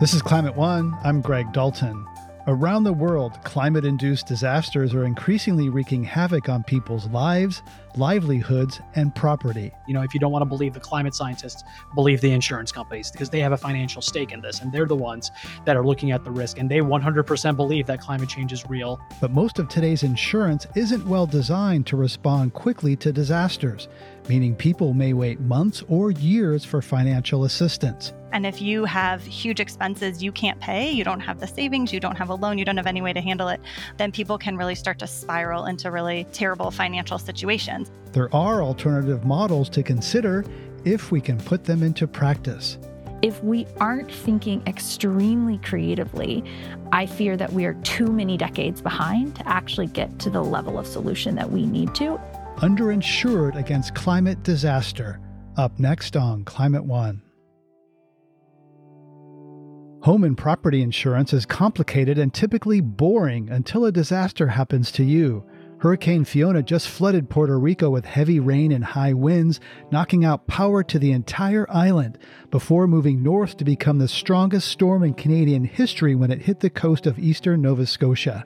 This is Climate One. I'm Greg Dalton. Around the world, climate induced disasters are increasingly wreaking havoc on people's lives, livelihoods, and property. You know, if you don't want to believe the climate scientists, believe the insurance companies because they have a financial stake in this and they're the ones that are looking at the risk and they 100% believe that climate change is real. But most of today's insurance isn't well designed to respond quickly to disasters, meaning people may wait months or years for financial assistance. And if you have huge expenses you can't pay, you don't have the savings, you don't have a loan, you don't have any way to handle it, then people can really start to spiral into really terrible financial situations. There are alternative models to consider if we can put them into practice. If we aren't thinking extremely creatively, I fear that we are too many decades behind to actually get to the level of solution that we need to. Underinsured against climate disaster. Up next on Climate One. Home and property insurance is complicated and typically boring until a disaster happens to you. Hurricane Fiona just flooded Puerto Rico with heavy rain and high winds, knocking out power to the entire island before moving north to become the strongest storm in Canadian history when it hit the coast of eastern Nova Scotia.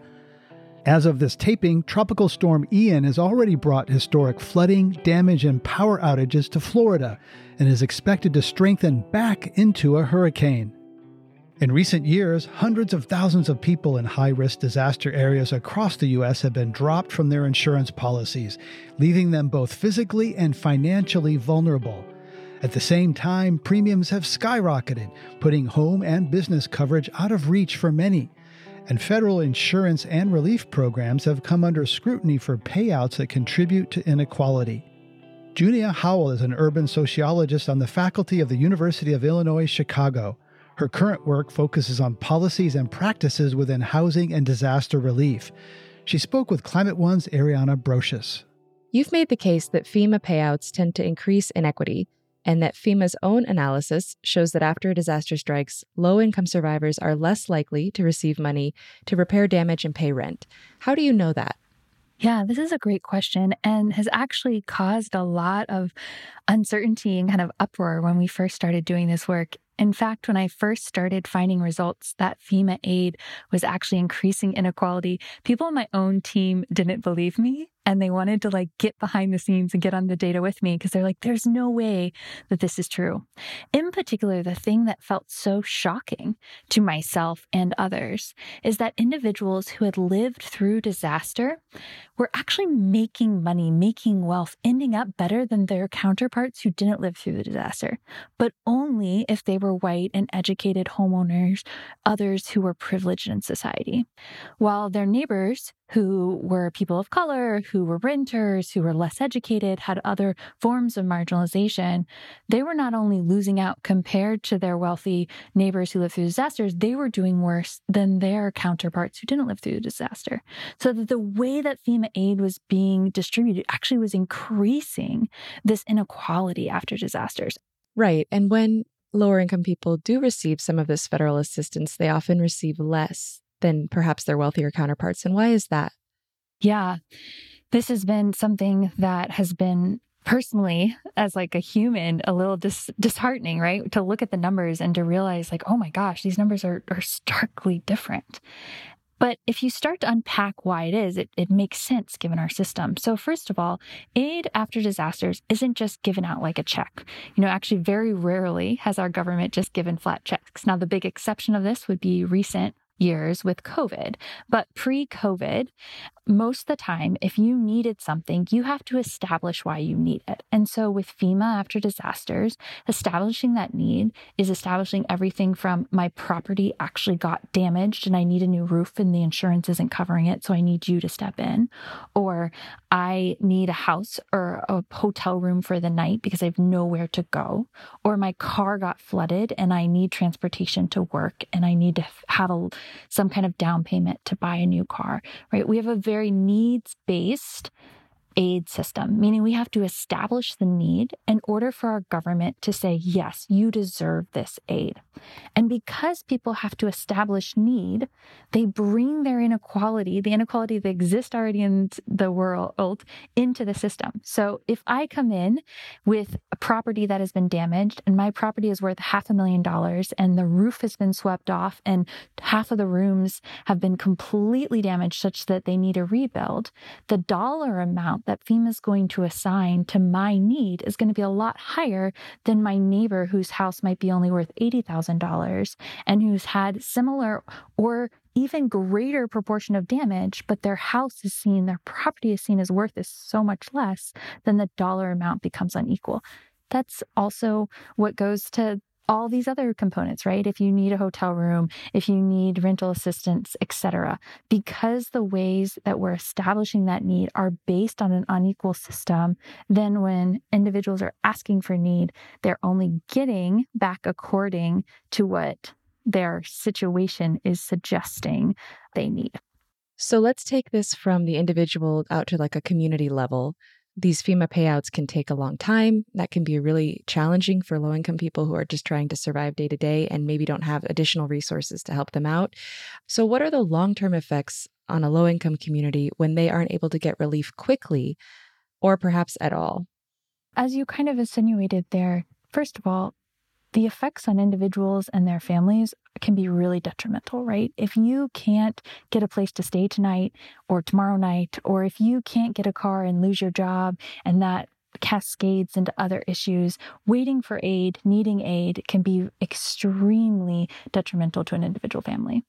As of this taping, Tropical Storm Ian has already brought historic flooding, damage, and power outages to Florida and is expected to strengthen back into a hurricane. In recent years, hundreds of thousands of people in high risk disaster areas across the U.S. have been dropped from their insurance policies, leaving them both physically and financially vulnerable. At the same time, premiums have skyrocketed, putting home and business coverage out of reach for many. And federal insurance and relief programs have come under scrutiny for payouts that contribute to inequality. Junia Howell is an urban sociologist on the faculty of the University of Illinois Chicago. Her current work focuses on policies and practices within housing and disaster relief. She spoke with Climate One's Ariana Brocious. You've made the case that FEMA payouts tend to increase inequity, and that FEMA's own analysis shows that after a disaster strikes, low income survivors are less likely to receive money to repair damage and pay rent. How do you know that? Yeah, this is a great question and has actually caused a lot of uncertainty and kind of uproar when we first started doing this work. In fact, when I first started finding results that FEMA aid was actually increasing inequality, people on my own team didn't believe me and they wanted to like get behind the scenes and get on the data with me because they're like, there's no way that this is true. In particular, the thing that felt so shocking to myself and others is that individuals who had lived through disaster were actually making money, making wealth, ending up better than their counterparts who didn't live through the disaster, but only if they were white and educated homeowners, others who were privileged in society. While their neighbors who were people of color, who were renters, who were less educated, had other forms of marginalization, they were not only losing out compared to their wealthy neighbors who lived through disasters, they were doing worse than their counterparts who didn't live through the disaster. So that the way that FEMA aid was being distributed actually was increasing this inequality after disasters. Right. And when lower income people do receive some of this federal assistance, they often receive less than perhaps their wealthier counterparts. And why is that? Yeah. This has been something that has been personally as like a human a little dis- disheartening right to look at the numbers and to realize like oh my gosh these numbers are, are starkly different but if you start to unpack why it is, it, it makes sense given our system. So, first of all, aid after disasters isn't just given out like a check. You know, actually, very rarely has our government just given flat checks. Now, the big exception of this would be recent years with COVID. But pre COVID, most of the time, if you needed something, you have to establish why you need it. And so with FEMA after disasters, establishing that need is establishing everything from my property actually got damaged and I need a new roof and the insurance isn't covering it. So I need you to step in. Or I need a house or a hotel room for the night because I have nowhere to go. Or my car got flooded and I need transportation to work and I need to have a, some kind of down payment to buy a new car, right? We have a very needs based aid system, meaning we have to establish the need in order for our government to say, yes, you deserve this aid. And because people have to establish need, they bring their inequality, the inequality that exists already in the world, into the system. So if I come in with a property that has been damaged and my property is worth half a million dollars and the roof has been swept off and half of the rooms have been completely damaged such that they need a rebuild, the dollar amount that FEMA is going to assign to my need is going to be a lot higher than my neighbor whose house might be only worth $80,000 and who's had similar or even greater proportion of damage, but their house is seen, their property is seen as worth is so much less, then the dollar amount becomes unequal. That's also what goes to all these other components, right? If you need a hotel room, if you need rental assistance, etc. Because the ways that we're establishing that need are based on an unequal system, then when individuals are asking for need, they're only getting back according to what their situation is suggesting they need. So let's take this from the individual out to like a community level. These FEMA payouts can take a long time. That can be really challenging for low income people who are just trying to survive day to day and maybe don't have additional resources to help them out. So, what are the long term effects on a low income community when they aren't able to get relief quickly or perhaps at all? As you kind of insinuated there, first of all, the effects on individuals and their families can be really detrimental, right? If you can't get a place to stay tonight or tomorrow night, or if you can't get a car and lose your job and that cascades into other issues, waiting for aid, needing aid can be extremely detrimental to an individual family.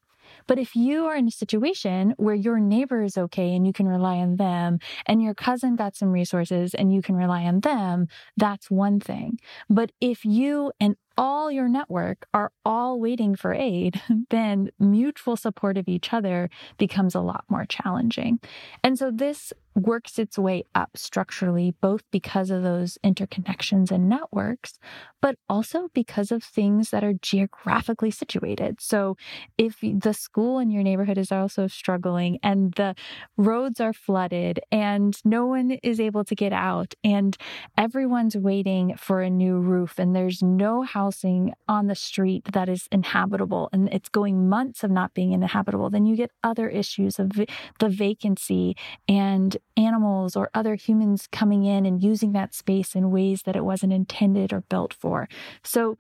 But if you are in a situation where your neighbor is okay and you can rely on them, and your cousin got some resources and you can rely on them, that's one thing. But if you and all your network are all waiting for aid, then mutual support of each other becomes a lot more challenging. And so this works its way up structurally, both because of those interconnections and networks, but also because of things that are geographically situated. So if the school in your neighborhood is also struggling and the roads are flooded and no one is able to get out and everyone's waiting for a new roof and there's no housing on the street that is inhabitable and it's going months of not being inhabitable, then you get other issues of the vacancy and animals or other humans coming in and using that space in ways that it wasn't intended or built for. So,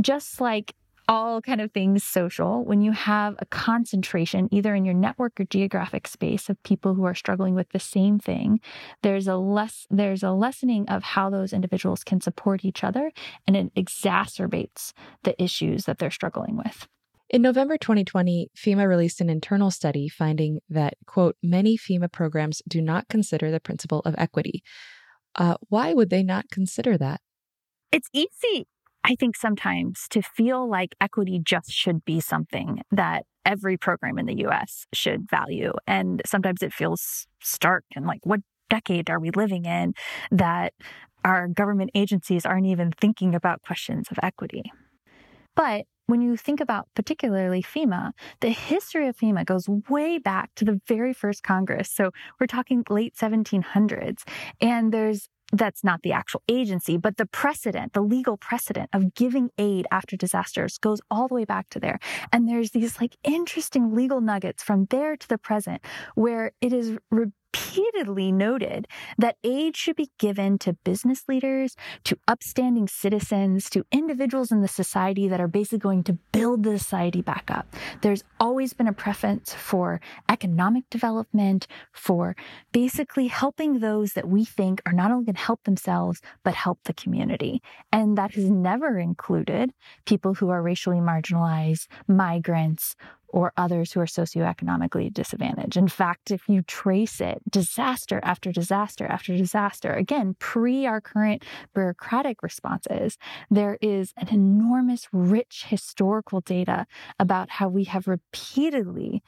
just like all kind of things social, when you have a concentration either in your network or geographic space of people who are struggling with the same thing, there's a less there's a lessening of how those individuals can support each other and it exacerbates the issues that they're struggling with. In November 2020, FEMA released an internal study finding that, quote, many FEMA programs do not consider the principle of equity. Uh, why would they not consider that? It's easy, I think, sometimes to feel like equity just should be something that every program in the US should value. And sometimes it feels stark and like, what decade are we living in that our government agencies aren't even thinking about questions of equity? But when you think about particularly FEMA, the history of FEMA goes way back to the very first Congress. So we're talking late 1700s. And there's that's not the actual agency, but the precedent, the legal precedent of giving aid after disasters goes all the way back to there. And there's these like interesting legal nuggets from there to the present where it is re- repeatedly noted that aid should be given to business leaders, to upstanding citizens, to individuals in the society that are basically going to build the society back up. There's always been a preference for economic development, for basically helping those that we think are not only going to help themselves, but help the community. And that has never included people who are racially marginalized, migrants, or others who are socioeconomically disadvantaged. In fact, if you trace it, disaster after disaster after disaster, again, pre our current bureaucratic responses, there is an enormous, rich historical data about how we have repeatedly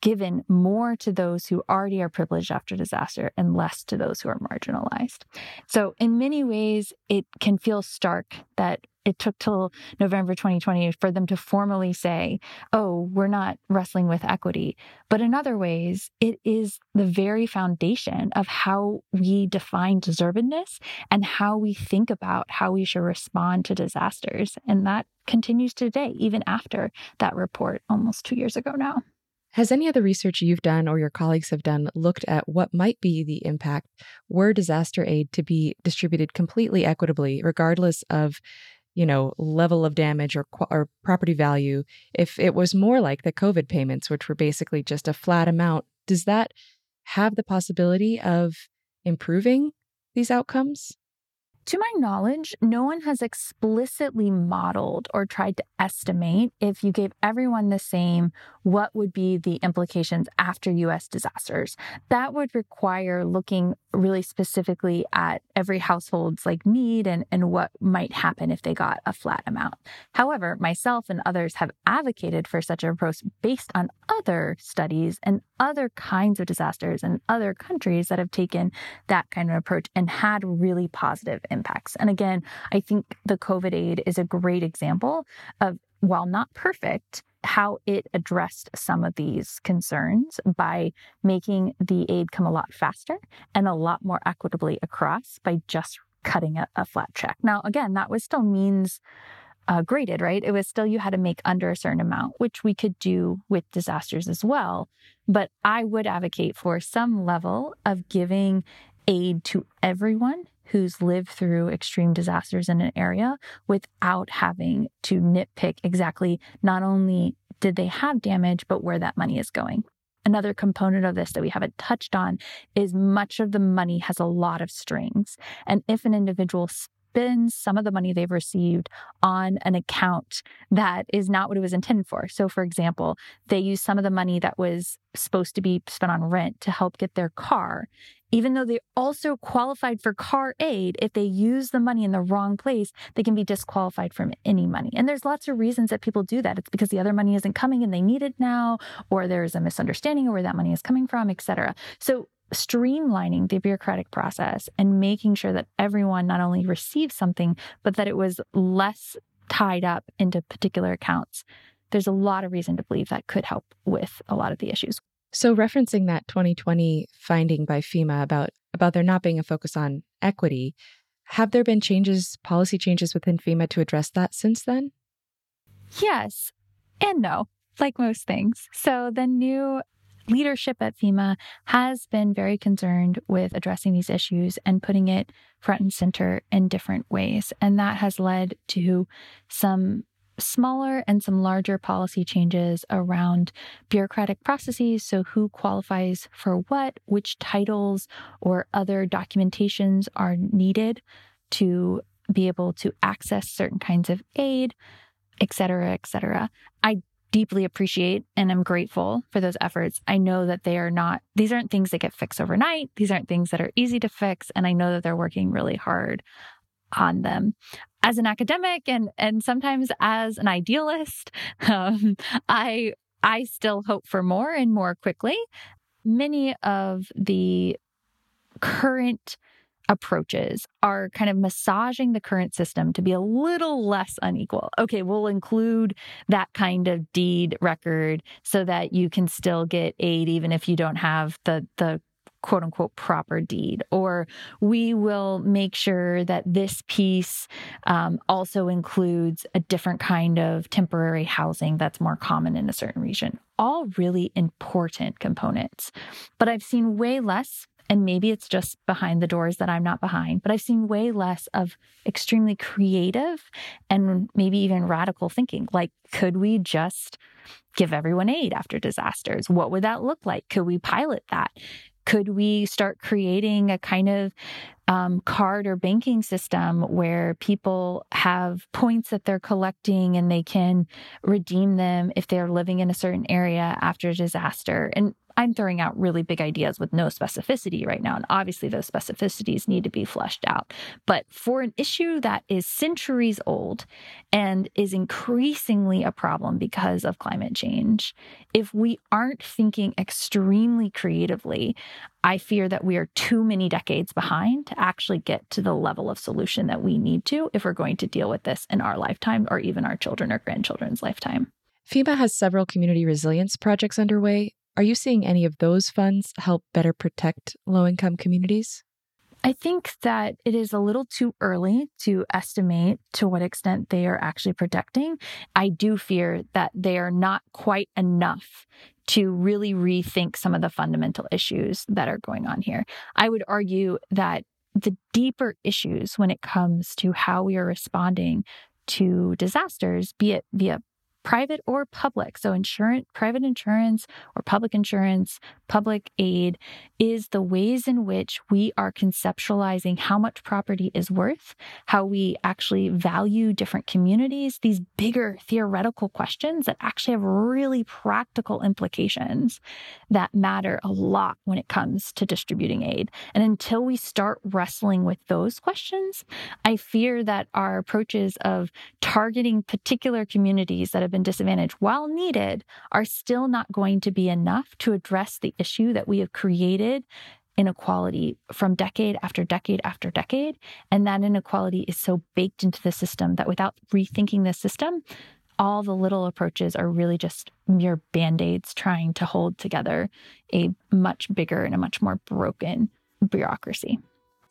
given more to those who already are privileged after disaster and less to those who are marginalized. So, in many ways, it can feel stark that it took till November 2020 for them to formally say, oh, we're not wrestling with equity. But in other ways, it is the very foundation of how we define deservedness and how we think about how we should respond to disasters. And that continues today, even after that report almost two years ago now. Has any of the research you've done or your colleagues have done looked at what might be the impact were disaster aid to be distributed completely equitably, regardless of you know level of damage or or property value if it was more like the covid payments which were basically just a flat amount does that have the possibility of improving these outcomes to my knowledge, no one has explicitly modeled or tried to estimate if you gave everyone the same, what would be the implications after US disasters. That would require looking really specifically at every household's like need and, and what might happen if they got a flat amount. However, myself and others have advocated for such an approach based on other studies and other kinds of disasters and other countries that have taken that kind of approach and had really positive impacts. And again, I think the COVID aid is a great example of, while not perfect, how it addressed some of these concerns by making the aid come a lot faster and a lot more equitably across by just cutting a, a flat check. Now, again, that was still means uh, graded, right? It was still you had to make under a certain amount, which we could do with disasters as well. But I would advocate for some level of giving aid to everyone who's lived through extreme disasters in an area without having to nitpick exactly not only did they have damage, but where that money is going. Another component of this that we haven't touched on is much of the money has a lot of strings. And if an individual spend some of the money they've received on an account that is not what it was intended for. So, for example, they use some of the money that was supposed to be spent on rent to help get their car. Even though they also qualified for car aid, if they use the money in the wrong place, they can be disqualified from any money. And there's lots of reasons that people do that. It's because the other money isn't coming and they need it now, or there's a misunderstanding of where that money is coming from, et cetera. So streamlining the bureaucratic process and making sure that everyone not only receives something, but that it was less tied up into particular accounts. There's a lot of reason to believe that could help with a lot of the issues. So referencing that 2020 finding by FEMA about about there not being a focus on equity, have there been changes, policy changes within FEMA to address that since then? Yes and no, like most things. So the new leadership at FEMA has been very concerned with addressing these issues and putting it front and center in different ways. And that has led to some smaller and some larger policy changes around bureaucratic processes. So, who qualifies for what, which titles or other documentations are needed to be able to access certain kinds of aid, et cetera, et cetera. I deeply appreciate and am grateful for those efforts. I know that they are not, these aren't things that get fixed overnight. These aren't things that are easy to fix. And I know that they're working really hard on them. As an academic and, and sometimes as an idealist, um, I, I still hope for more and more quickly. Many of the current approaches are kind of massaging the current system to be a little less unequal. Okay, we'll include that kind of deed record so that you can still get aid even if you don't have the the quote unquote proper deed, or we will make sure that this piece um, also includes a different kind of temporary housing that's more common in a certain region. All really important components. But I've seen way less and maybe it's just behind the doors that I'm not behind, but I've seen way less of extremely creative and maybe even radical thinking. Like, could we just give everyone aid after disasters? What would that look like? Could we pilot that? Could we start creating a kind of um, card or banking system where people have points that they're collecting and they can redeem them if they're living in a certain area after a disaster? And I'm throwing out really big ideas with no specificity right now. And obviously, those specificities need to be fleshed out. But for an issue that is centuries old and is increasingly a problem because of climate change, if we aren't thinking extremely creatively, I fear that we are too many decades behind to actually get to the level of solution that we need to if we're going to deal with this in our lifetime or even our children or grandchildren's lifetime. FEMA has several community resilience projects underway. Are you seeing any of those funds help better protect low income communities? I think that it is a little too early to estimate to what extent they are actually protecting. I do fear that they are not quite enough to really rethink some of the fundamental issues that are going on here. I would argue that the deeper issues when it comes to how we are responding to disasters, be it via private or public. So insurance, private insurance or public insurance, public aid is the ways in which we are conceptualizing how much property is worth, how we actually value different communities, these bigger theoretical questions that actually have really practical implications that matter a lot when it comes to distributing aid. And until we start wrestling with those questions, I fear that our approaches of targeting particular communities that have been disadvantaged, while needed, are still not going to be enough to address the issue that we have created inequality from decade after decade after decade. And that inequality is so baked into the system that without rethinking the system, all the little approaches are really just mere band aids trying to hold together a much bigger and a much more broken bureaucracy.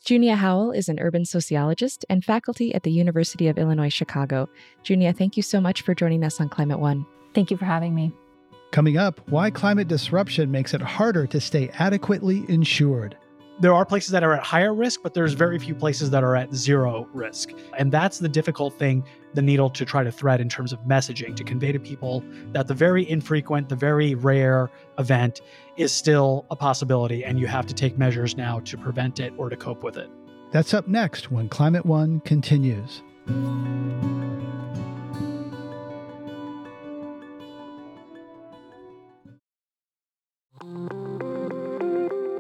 Junia Howell is an urban sociologist and faculty at the University of Illinois Chicago. Junia, thank you so much for joining us on Climate One. Thank you for having me. Coming up, why climate disruption makes it harder to stay adequately insured. There are places that are at higher risk, but there's very few places that are at zero risk. And that's the difficult thing, the needle to try to thread in terms of messaging to convey to people that the very infrequent, the very rare event is still a possibility, and you have to take measures now to prevent it or to cope with it. That's up next when Climate One continues.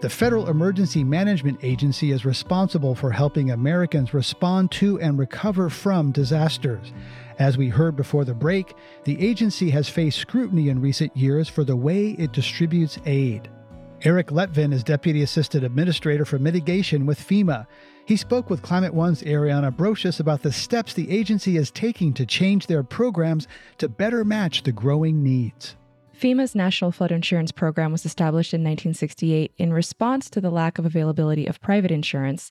The Federal Emergency Management Agency is responsible for helping Americans respond to and recover from disasters. As we heard before the break, the agency has faced scrutiny in recent years for the way it distributes aid. Eric Letvin is Deputy Assistant Administrator for Mitigation with FEMA. He spoke with Climate One's Ariana Brocious about the steps the agency is taking to change their programs to better match the growing needs. FEMA's National Flood Insurance Program was established in 1968 in response to the lack of availability of private insurance.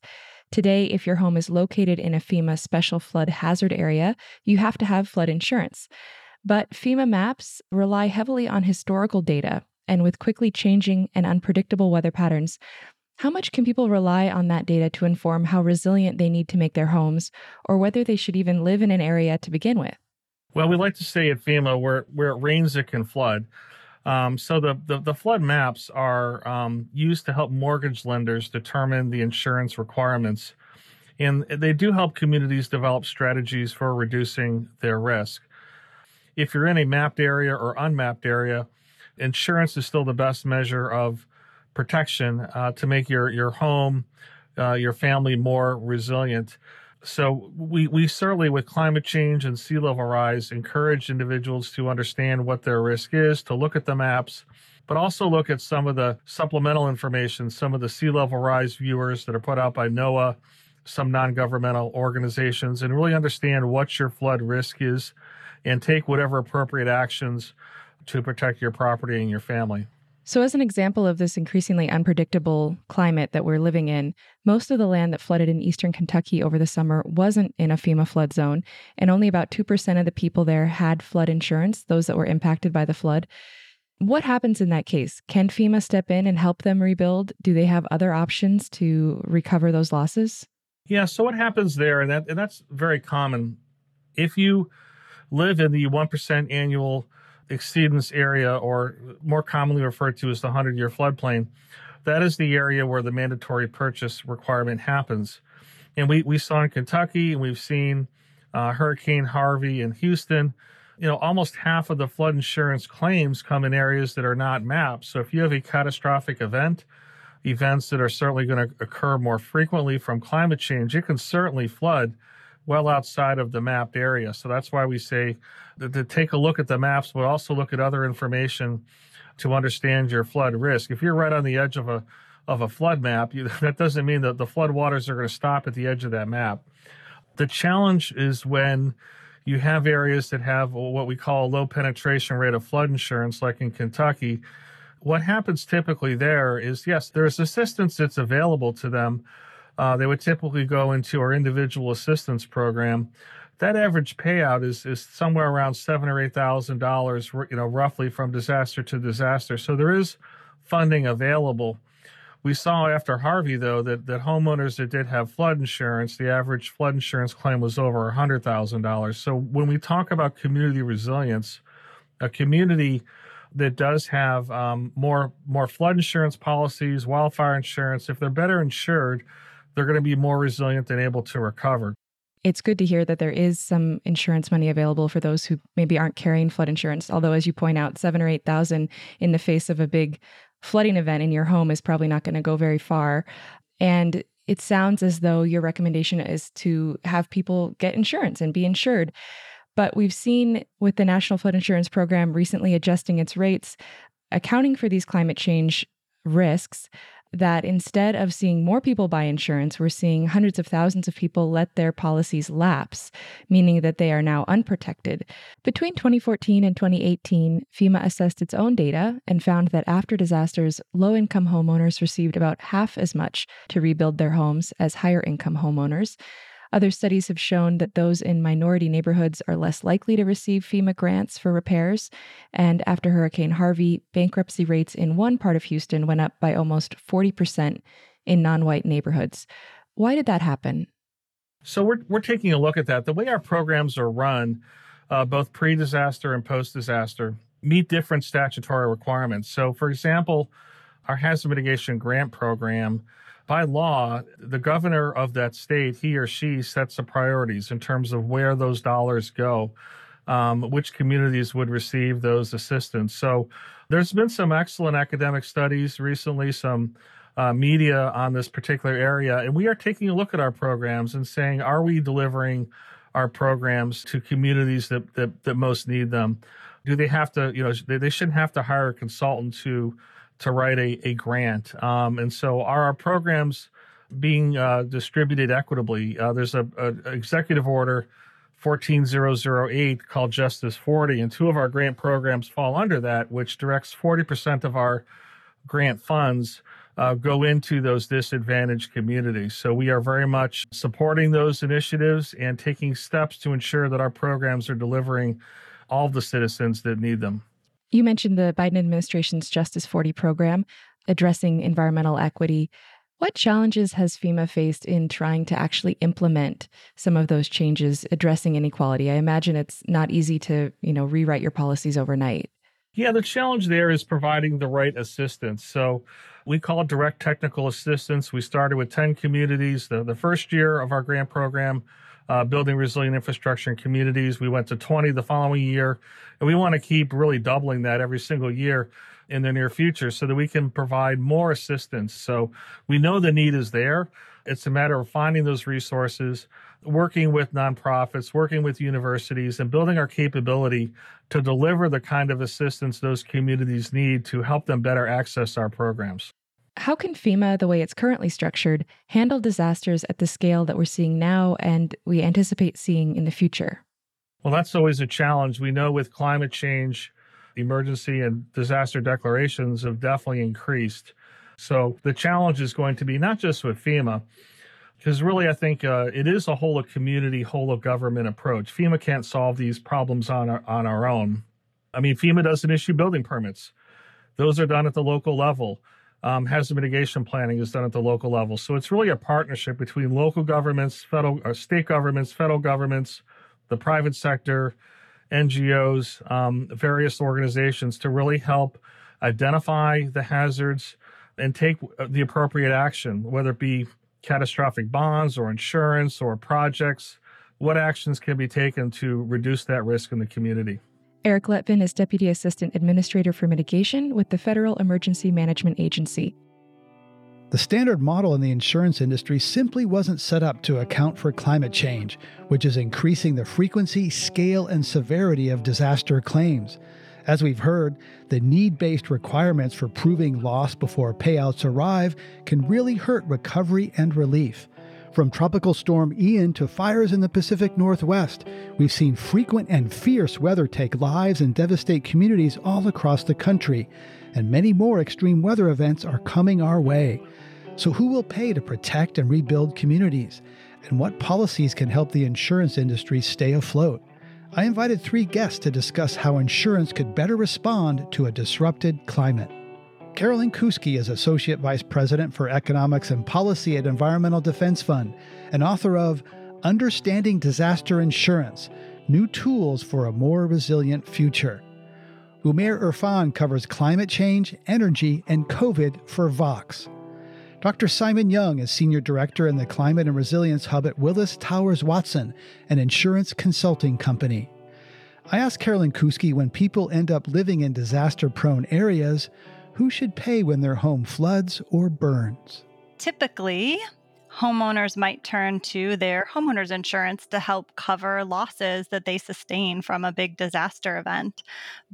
Today, if your home is located in a FEMA special flood hazard area, you have to have flood insurance. But FEMA maps rely heavily on historical data, and with quickly changing and unpredictable weather patterns, how much can people rely on that data to inform how resilient they need to make their homes, or whether they should even live in an area to begin with? Well, we like to say at FEMA where where it rains, it can flood. Um, so the, the, the flood maps are um, used to help mortgage lenders determine the insurance requirements, and they do help communities develop strategies for reducing their risk. If you're in a mapped area or unmapped area, insurance is still the best measure of protection uh, to make your your home, uh, your family more resilient so we we certainly with climate change and sea level rise encourage individuals to understand what their risk is to look at the maps but also look at some of the supplemental information some of the sea level rise viewers that are put out by NOAA some non-governmental organizations and really understand what your flood risk is and take whatever appropriate actions to protect your property and your family so, as an example of this increasingly unpredictable climate that we're living in, most of the land that flooded in eastern Kentucky over the summer wasn't in a FEMA flood zone, and only about 2% of the people there had flood insurance, those that were impacted by the flood. What happens in that case? Can FEMA step in and help them rebuild? Do they have other options to recover those losses? Yeah, so what happens there, and, that, and that's very common. If you live in the 1% annual exceedance area, or more commonly referred to as the 100 year floodplain, that is the area where the mandatory purchase requirement happens. And we, we saw in Kentucky, and we've seen uh, Hurricane Harvey in Houston, you know, almost half of the flood insurance claims come in areas that are not mapped. So if you have a catastrophic event, events that are certainly going to occur more frequently from climate change, it can certainly flood well outside of the mapped area. So that's why we say that to take a look at the maps, but also look at other information to understand your flood risk. If you're right on the edge of a of a flood map, you, that doesn't mean that the flood waters are going to stop at the edge of that map. The challenge is when you have areas that have what we call a low penetration rate of flood insurance, like in Kentucky. What happens typically there is yes, there's assistance that's available to them. Uh, they would typically go into our individual assistance program. That average payout is is somewhere around seven or eight thousand dollars, you know, roughly from disaster to disaster. So there is funding available. We saw after Harvey, though, that, that homeowners that did have flood insurance, the average flood insurance claim was over $100,000. So when we talk about community resilience, a community that does have um, more more flood insurance policies, wildfire insurance, if they're better insured, they're going to be more resilient and able to recover. It's good to hear that there is some insurance money available for those who maybe aren't carrying flood insurance. Although, as you point out, seven or eight thousand in the face of a big flooding event in your home is probably not going to go very far. And it sounds as though your recommendation is to have people get insurance and be insured. But we've seen with the National Flood Insurance Program recently adjusting its rates, accounting for these climate change risks, that instead of seeing more people buy insurance, we're seeing hundreds of thousands of people let their policies lapse, meaning that they are now unprotected. Between 2014 and 2018, FEMA assessed its own data and found that after disasters, low income homeowners received about half as much to rebuild their homes as higher income homeowners. Other studies have shown that those in minority neighborhoods are less likely to receive FEMA grants for repairs. And after Hurricane Harvey, bankruptcy rates in one part of Houston went up by almost 40% in non white neighborhoods. Why did that happen? So, we're, we're taking a look at that. The way our programs are run, uh, both pre disaster and post disaster, meet different statutory requirements. So, for example, our hazard mitigation grant program by law, the governor of that state, he or she sets the priorities in terms of where those dollars go, um, which communities would receive those assistance. So there's been some excellent academic studies recently, some uh, media on this particular area, and we are taking a look at our programs and saying, are we delivering our programs to communities that, that, that most need them? Do they have to, you know, they, they shouldn't have to hire a consultant to to write a, a grant. Um, and so are our programs being uh, distributed equitably? Uh, there's a, a, executive order 14008 called Justice 40, and two of our grant programs fall under that, which directs 40% of our grant funds uh, go into those disadvantaged communities. So we are very much supporting those initiatives and taking steps to ensure that our programs are delivering all the citizens that need them. You mentioned the Biden administration's Justice 40 program addressing environmental equity. What challenges has FEMA faced in trying to actually implement some of those changes addressing inequality? I imagine it's not easy to, you know, rewrite your policies overnight. Yeah, the challenge there is providing the right assistance. So we call it direct technical assistance. We started with 10 communities. The, the first year of our grant program, uh, building resilient infrastructure in communities. We went to 20 the following year, and we want to keep really doubling that every single year in the near future so that we can provide more assistance. So we know the need is there. It's a matter of finding those resources, working with nonprofits, working with universities, and building our capability to deliver the kind of assistance those communities need to help them better access our programs. How can FEMA, the way it's currently structured, handle disasters at the scale that we're seeing now and we anticipate seeing in the future? Well, that's always a challenge. We know with climate change, emergency and disaster declarations have definitely increased. So the challenge is going to be not just with FEMA, because really I think uh, it is a whole of community, whole of government approach. FEMA can't solve these problems on our, on our own. I mean, FEMA doesn't issue building permits. Those are done at the local level. Um, hazard mitigation planning is done at the local level. So it's really a partnership between local governments, federal uh, state governments, federal governments, the private sector, NGOs, um, various organizations to really help identify the hazards and take uh, the appropriate action, whether it be catastrophic bonds or insurance or projects. What actions can be taken to reduce that risk in the community? Eric Letvin is Deputy Assistant Administrator for Mitigation with the Federal Emergency Management Agency. The standard model in the insurance industry simply wasn't set up to account for climate change, which is increasing the frequency, scale, and severity of disaster claims. As we've heard, the need based requirements for proving loss before payouts arrive can really hurt recovery and relief. From Tropical Storm Ian to fires in the Pacific Northwest, we've seen frequent and fierce weather take lives and devastate communities all across the country, and many more extreme weather events are coming our way. So, who will pay to protect and rebuild communities? And what policies can help the insurance industry stay afloat? I invited three guests to discuss how insurance could better respond to a disrupted climate. Carolyn Kousky is Associate Vice President for Economics and Policy at Environmental Defense Fund and author of Understanding Disaster Insurance New Tools for a More Resilient Future. Umair Irfan covers climate change, energy, and COVID for Vox. Dr. Simon Young is Senior Director in the Climate and Resilience Hub at Willis Towers Watson, an insurance consulting company. I asked Carolyn Kousky when people end up living in disaster prone areas, who should pay when their home floods or burns? Typically, homeowners might turn to their homeowners insurance to help cover losses that they sustain from a big disaster event.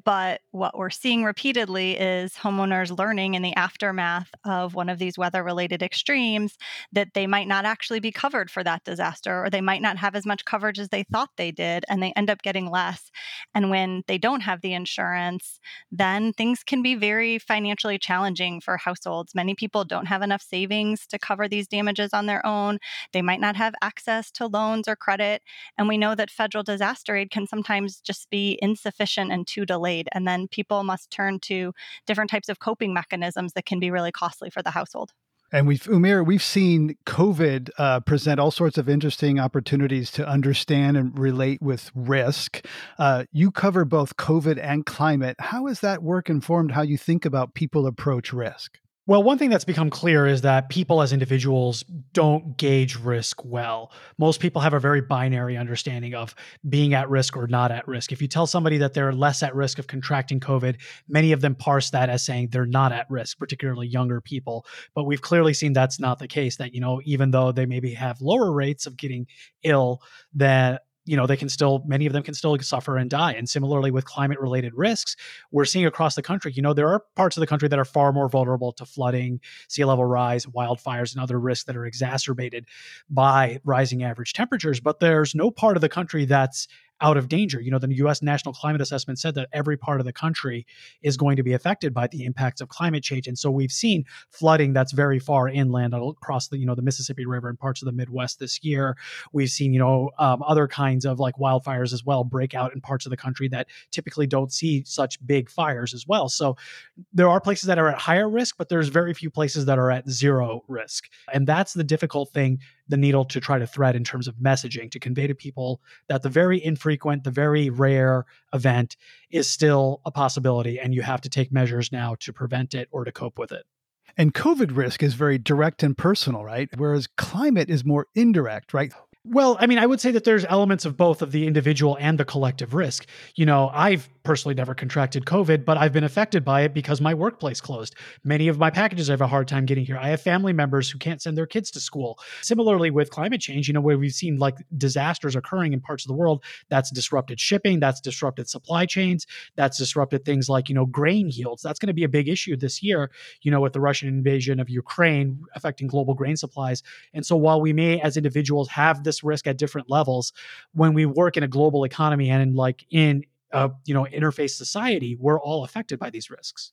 But what we're seeing repeatedly is homeowners learning in the aftermath of one of these weather related extremes that they might not actually be covered for that disaster, or they might not have as much coverage as they thought they did, and they end up getting less. And when they don't have the insurance, then things can be very financially challenging for households. Many people don't have enough savings to cover these damages on their their own. They might not have access to loans or credit. And we know that federal disaster aid can sometimes just be insufficient and too delayed. And then people must turn to different types of coping mechanisms that can be really costly for the household. And we've, Umair, we've seen COVID uh, present all sorts of interesting opportunities to understand and relate with risk. Uh, you cover both COVID and climate. How has that work informed how you think about people approach risk? Well, one thing that's become clear is that people as individuals don't gauge risk well. Most people have a very binary understanding of being at risk or not at risk. If you tell somebody that they're less at risk of contracting COVID, many of them parse that as saying they're not at risk, particularly younger people. But we've clearly seen that's not the case, that, you know, even though they maybe have lower rates of getting ill, that you know they can still many of them can still suffer and die. And similarly with climate related risks we're seeing across the country you know there are parts of the country that are far more vulnerable to flooding sea level rise wildfires and other risks that are exacerbated by rising average temperatures. But there's no part of the country that's out of danger. You know, the US National Climate Assessment said that every part of the country is going to be affected by the impacts of climate change. And so we've seen flooding that's very far inland across the, you know, the Mississippi River and parts of the Midwest this year. We've seen, you know, um, other kinds of like wildfires as well break out in parts of the country that typically don't see such big fires as well. So there are places that are at higher risk, but there's very few places that are at zero risk. And that's the difficult thing the needle to try to thread in terms of messaging to convey to people that the very infrequent, the very rare event is still a possibility, and you have to take measures now to prevent it or to cope with it. And COVID risk is very direct and personal, right? Whereas climate is more indirect, right? Well, I mean, I would say that there's elements of both of the individual and the collective risk. You know, I've personally never contracted COVID, but I've been affected by it because my workplace closed. Many of my packages have a hard time getting here. I have family members who can't send their kids to school. Similarly, with climate change, you know, where we've seen like disasters occurring in parts of the world, that's disrupted shipping, that's disrupted supply chains, that's disrupted things like, you know, grain yields. That's going to be a big issue this year, you know, with the Russian invasion of Ukraine affecting global grain supplies. And so while we may, as individuals, have this this risk at different levels. When we work in a global economy and in like in a you know interface society, we're all affected by these risks.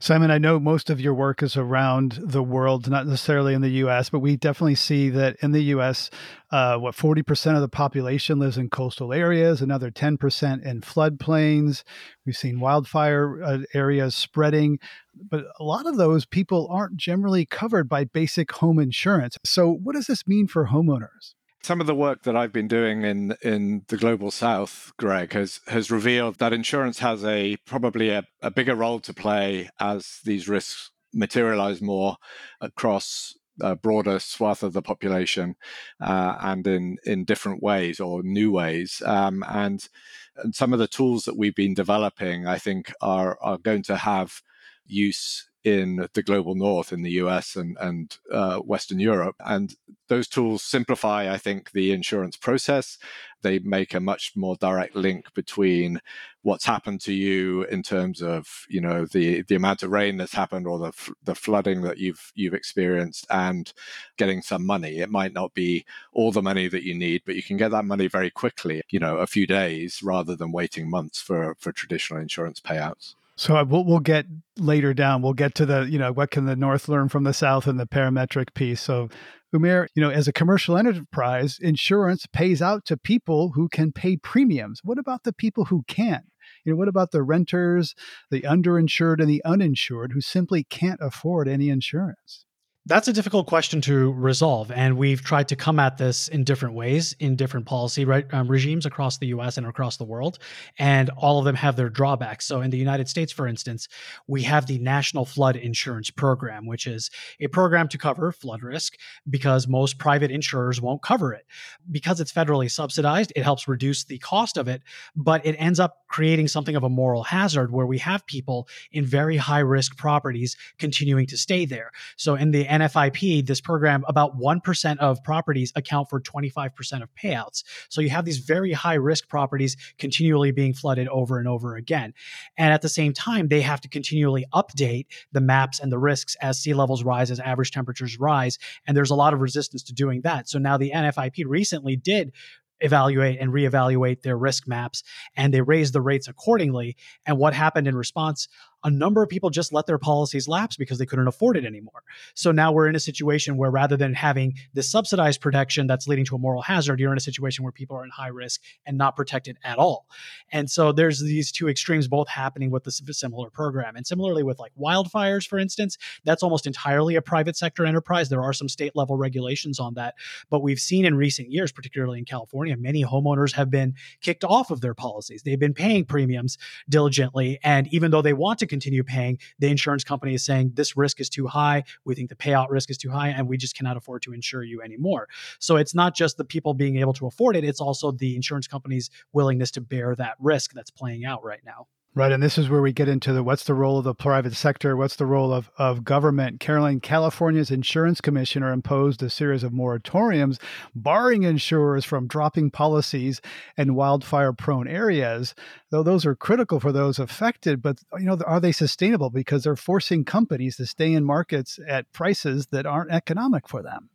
Simon, I know most of your work is around the world, not necessarily in the US, but we definitely see that in the US, uh, what 40% of the population lives in coastal areas, another 10% in floodplains. We've seen wildfire uh, areas spreading, but a lot of those people aren't generally covered by basic home insurance. So, what does this mean for homeowners? Some of the work that I've been doing in in the global south, Greg, has has revealed that insurance has a probably a, a bigger role to play as these risks materialize more across a broader swath of the population uh, and in in different ways or new ways. Um, and and some of the tools that we've been developing I think are are going to have use in the global north in the US and, and uh, Western Europe. And those tools simplify, I think, the insurance process. They make a much more direct link between what's happened to you in terms of, you know, the, the amount of rain that's happened or the, the flooding that you've, you've experienced and getting some money. It might not be all the money that you need, but you can get that money very quickly, you know, a few days rather than waiting months for, for traditional insurance payouts. So we'll, we'll get later down. We'll get to the you know what can the North learn from the South and the parametric piece. So Umair, you know, as a commercial enterprise, insurance pays out to people who can pay premiums. What about the people who can't? You know, what about the renters, the underinsured, and the uninsured who simply can't afford any insurance? That's a difficult question to resolve, and we've tried to come at this in different ways in different policy um, regimes across the U.S. and across the world, and all of them have their drawbacks. So, in the United States, for instance, we have the National Flood Insurance Program, which is a program to cover flood risk because most private insurers won't cover it. Because it's federally subsidized, it helps reduce the cost of it, but it ends up creating something of a moral hazard where we have people in very high risk properties continuing to stay there. So, in the NFIP, this program, about 1% of properties account for 25% of payouts. So you have these very high risk properties continually being flooded over and over again. And at the same time, they have to continually update the maps and the risks as sea levels rise, as average temperatures rise. And there's a lot of resistance to doing that. So now the NFIP recently did evaluate and reevaluate their risk maps and they raised the rates accordingly. And what happened in response? A number of people just let their policies lapse because they couldn't afford it anymore. So now we're in a situation where rather than having this subsidized protection that's leading to a moral hazard, you're in a situation where people are in high risk and not protected at all. And so there's these two extremes both happening with the similar program. And similarly with like wildfires, for instance, that's almost entirely a private sector enterprise. There are some state level regulations on that. But we've seen in recent years, particularly in California, many homeowners have been kicked off of their policies. They've been paying premiums diligently. And even though they want to continue paying, the insurance company is saying this risk is too high. We think the payout risk is too high, and we just cannot afford to insure you anymore. So it's not just the people being able to afford it, it's also the insurance company's willingness to bear that risk that's playing out right now. Right. And this is where we get into the what's the role of the private sector? What's the role of, of government? Carolyn, California's insurance commissioner imposed a series of moratoriums barring insurers from dropping policies in wildfire prone areas, though those are critical for those affected. But, you know, are they sustainable? Because they're forcing companies to stay in markets at prices that aren't economic for them.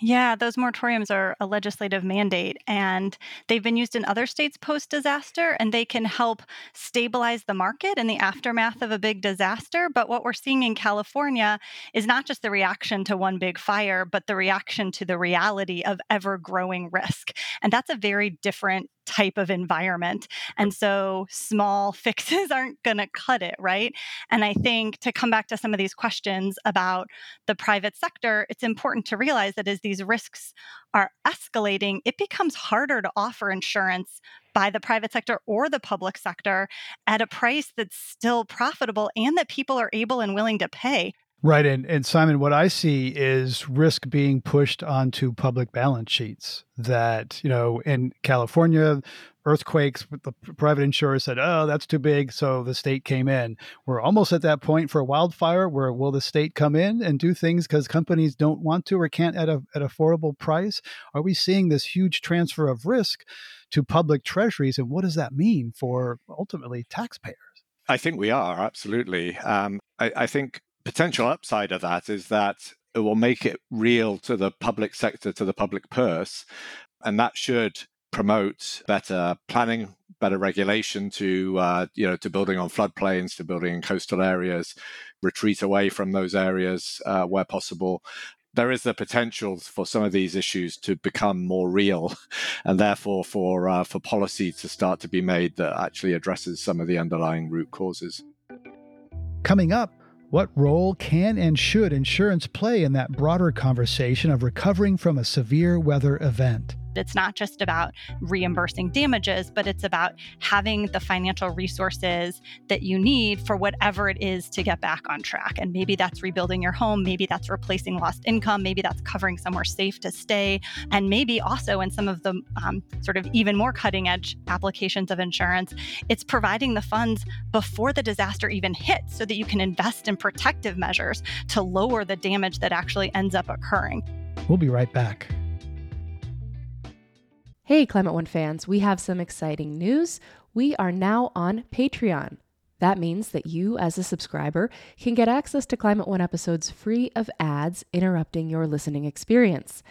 Yeah, those moratoriums are a legislative mandate and they've been used in other states post disaster and they can help stabilize the market in the aftermath of a big disaster. But what we're seeing in California is not just the reaction to one big fire, but the reaction to the reality of ever growing risk. And that's a very different type of environment. And so small fixes aren't going to cut it, right? And I think to come back to some of these questions about the private sector, it's important to realize that as these risks are escalating, it becomes harder to offer insurance by the private sector or the public sector at a price that's still profitable and that people are able and willing to pay. Right. And, and Simon, what I see is risk being pushed onto public balance sheets that, you know, in California, earthquakes, the private insurer said, oh, that's too big. So the state came in. We're almost at that point for a wildfire where will the state come in and do things because companies don't want to or can't at a, at affordable price? Are we seeing this huge transfer of risk to public treasuries? And what does that mean for ultimately taxpayers? I think we are, absolutely. Um, I, I think potential upside of that is that it will make it real to the public sector, to the public purse, and that should promote better planning, better regulation to uh, you know to building on floodplains, to building in coastal areas, retreat away from those areas uh, where possible. There is the potential for some of these issues to become more real, and therefore for uh, for policy to start to be made that actually addresses some of the underlying root causes. Coming up, what role can and should insurance play in that broader conversation of recovering from a severe weather event? It's not just about reimbursing damages, but it's about having the financial resources that you need for whatever it is to get back on track. And maybe that's rebuilding your home, maybe that's replacing lost income, maybe that's covering somewhere safe to stay, and maybe also in some of the um, sort of even more cutting edge applications of insurance, it's providing the funds before the disaster even hits so that you can invest in protective measures to lower the damage that actually ends up occurring. We'll be right back. Hey, Climate One fans, we have some exciting news. We are now on Patreon. That means that you, as a subscriber, can get access to Climate One episodes free of ads interrupting your listening experience.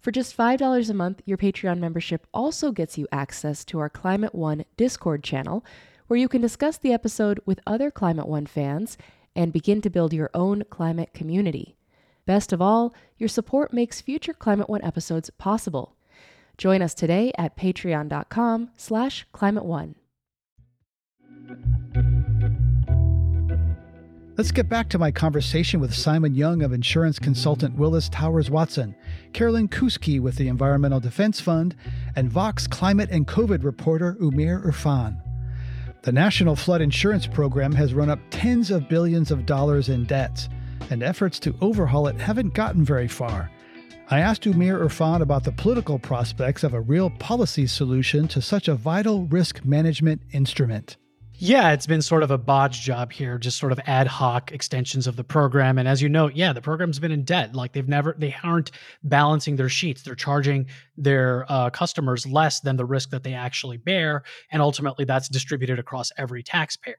For just $5 a month, your Patreon membership also gets you access to our Climate One Discord channel, where you can discuss the episode with other Climate One fans and begin to build your own climate community. Best of all, your support makes future Climate One episodes possible. Join us today at patreon.com slash climate one. Let's get back to my conversation with Simon Young of insurance consultant Willis Towers Watson, Carolyn Kousky with the Environmental Defense Fund, and Vox climate and COVID reporter Umair Irfan. The National Flood Insurance Program has run up tens of billions of dollars in debts, and efforts to overhaul it haven't gotten very far. I asked Umair Irfan about the political prospects of a real policy solution to such a vital risk management instrument. Yeah, it's been sort of a bodge job here, just sort of ad hoc extensions of the program. And as you know, yeah, the program's been in debt. Like they've never, they aren't balancing their sheets. They're charging their uh, customers less than the risk that they actually bear. And ultimately, that's distributed across every taxpayer.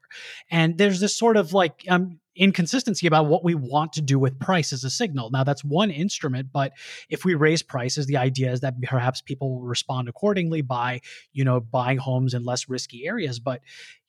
And there's this sort of like, um, inconsistency about what we want to do with price as a signal. Now, that's one instrument, but if we raise prices, the idea is that perhaps people will respond accordingly by, you know, buying homes in less risky areas. But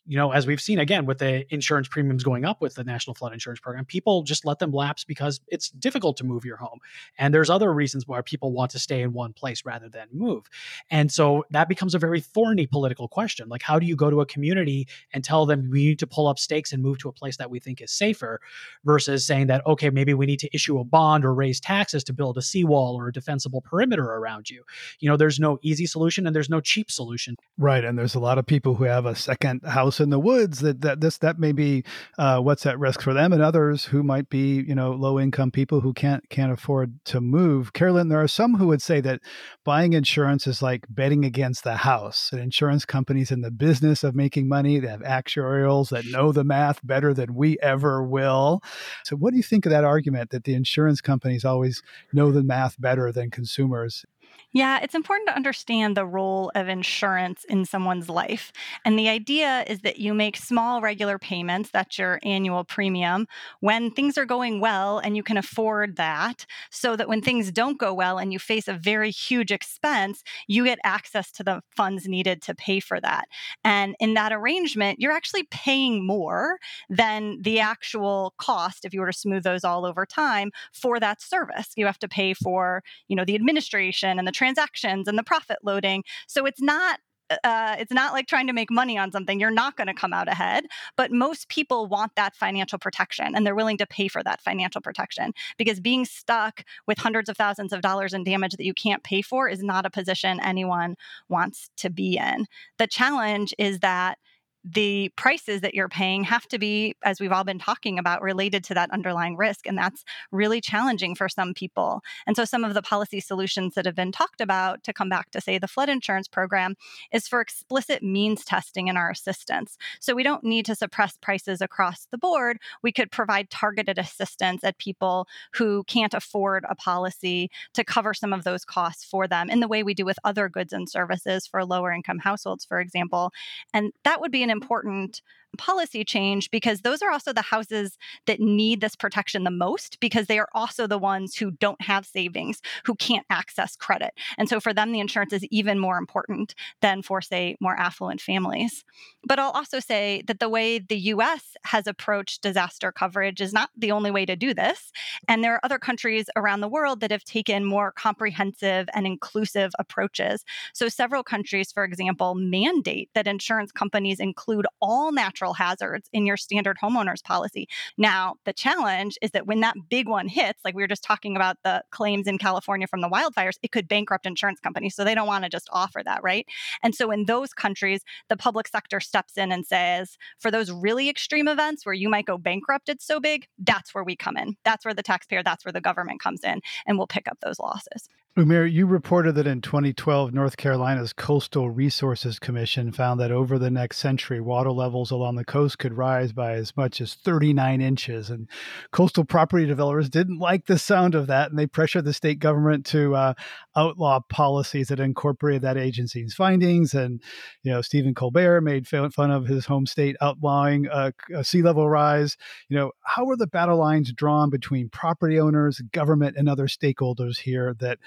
you know, as we've seen again with the insurance premiums going up with the National Flood Insurance Program, people just let them lapse because it's difficult to move your home. And there's other reasons why people want to stay in one place rather than move. And so that becomes a very thorny political question. Like, how do you go to a community and tell them we need to pull up stakes and move to a place that we think is safer versus saying that, okay, maybe we need to issue a bond or raise taxes to build a seawall or a defensible perimeter around you? You know, there's no easy solution and there's no cheap solution. Right. And there's a lot of people who have a second house house in the woods that that this that may be uh, what's at risk for them and others who might be you know low income people who can't can't afford to move. Carolyn there are some who would say that buying insurance is like betting against the house. And insurance companies in the business of making money they have actuarials that know the math better than we ever will. So what do you think of that argument that the insurance companies always know the math better than consumers yeah, it's important to understand the role of insurance in someone's life. And the idea is that you make small regular payments, that's your annual premium, when things are going well and you can afford that, so that when things don't go well and you face a very huge expense, you get access to the funds needed to pay for that. And in that arrangement, you're actually paying more than the actual cost if you were to smooth those all over time for that service. You have to pay for, you know, the administration and the transactions and the profit loading. So it's not uh, it's not like trying to make money on something. You're not going to come out ahead. But most people want that financial protection and they're willing to pay for that financial protection because being stuck with hundreds of thousands of dollars in damage that you can't pay for is not a position anyone wants to be in. The challenge is that the prices that you're paying have to be, as we've all been talking about, related to that underlying risk. And that's really challenging for some people. And so, some of the policy solutions that have been talked about to come back to, say, the flood insurance program is for explicit means testing in our assistance. So, we don't need to suppress prices across the board. We could provide targeted assistance at people who can't afford a policy to cover some of those costs for them in the way we do with other goods and services for lower income households, for example. And that would be an important policy change because those are also the houses that need this protection the most because they are also the ones who don't have savings, who can't access credit. And so for them, the insurance is even more important than for, say, more affluent families. But I'll also say that the way the US has approached disaster coverage is not the only way to do this. And there are other countries around the world that have taken more comprehensive and inclusive approaches. So several countries, for example, mandate that insurance companies include all natural hazards in your standard homeowners policy. Now, the challenge is that when that big one hits, like we were just talking about the claims in California from the wildfires, it could bankrupt insurance companies. So they don't want to just offer that, right? And so in those countries, the public sector steps in and says, for those really extreme events where you might go bankrupt, it's so big, that's where we come in. That's where the taxpayer, that's where the government comes in and will pick up those losses. Umair, you reported that in 2012, North Carolina's Coastal Resources Commission found that over the next century, water levels along the coast could rise by as much as 39 inches. And coastal property developers didn't like the sound of that, and they pressured the state government to uh, outlaw policies that incorporated that agency's findings. And, you know, Stephen Colbert made fun of his home state outlawing a, a sea level rise. You know, how were the battle lines drawn between property owners, government, and other stakeholders here that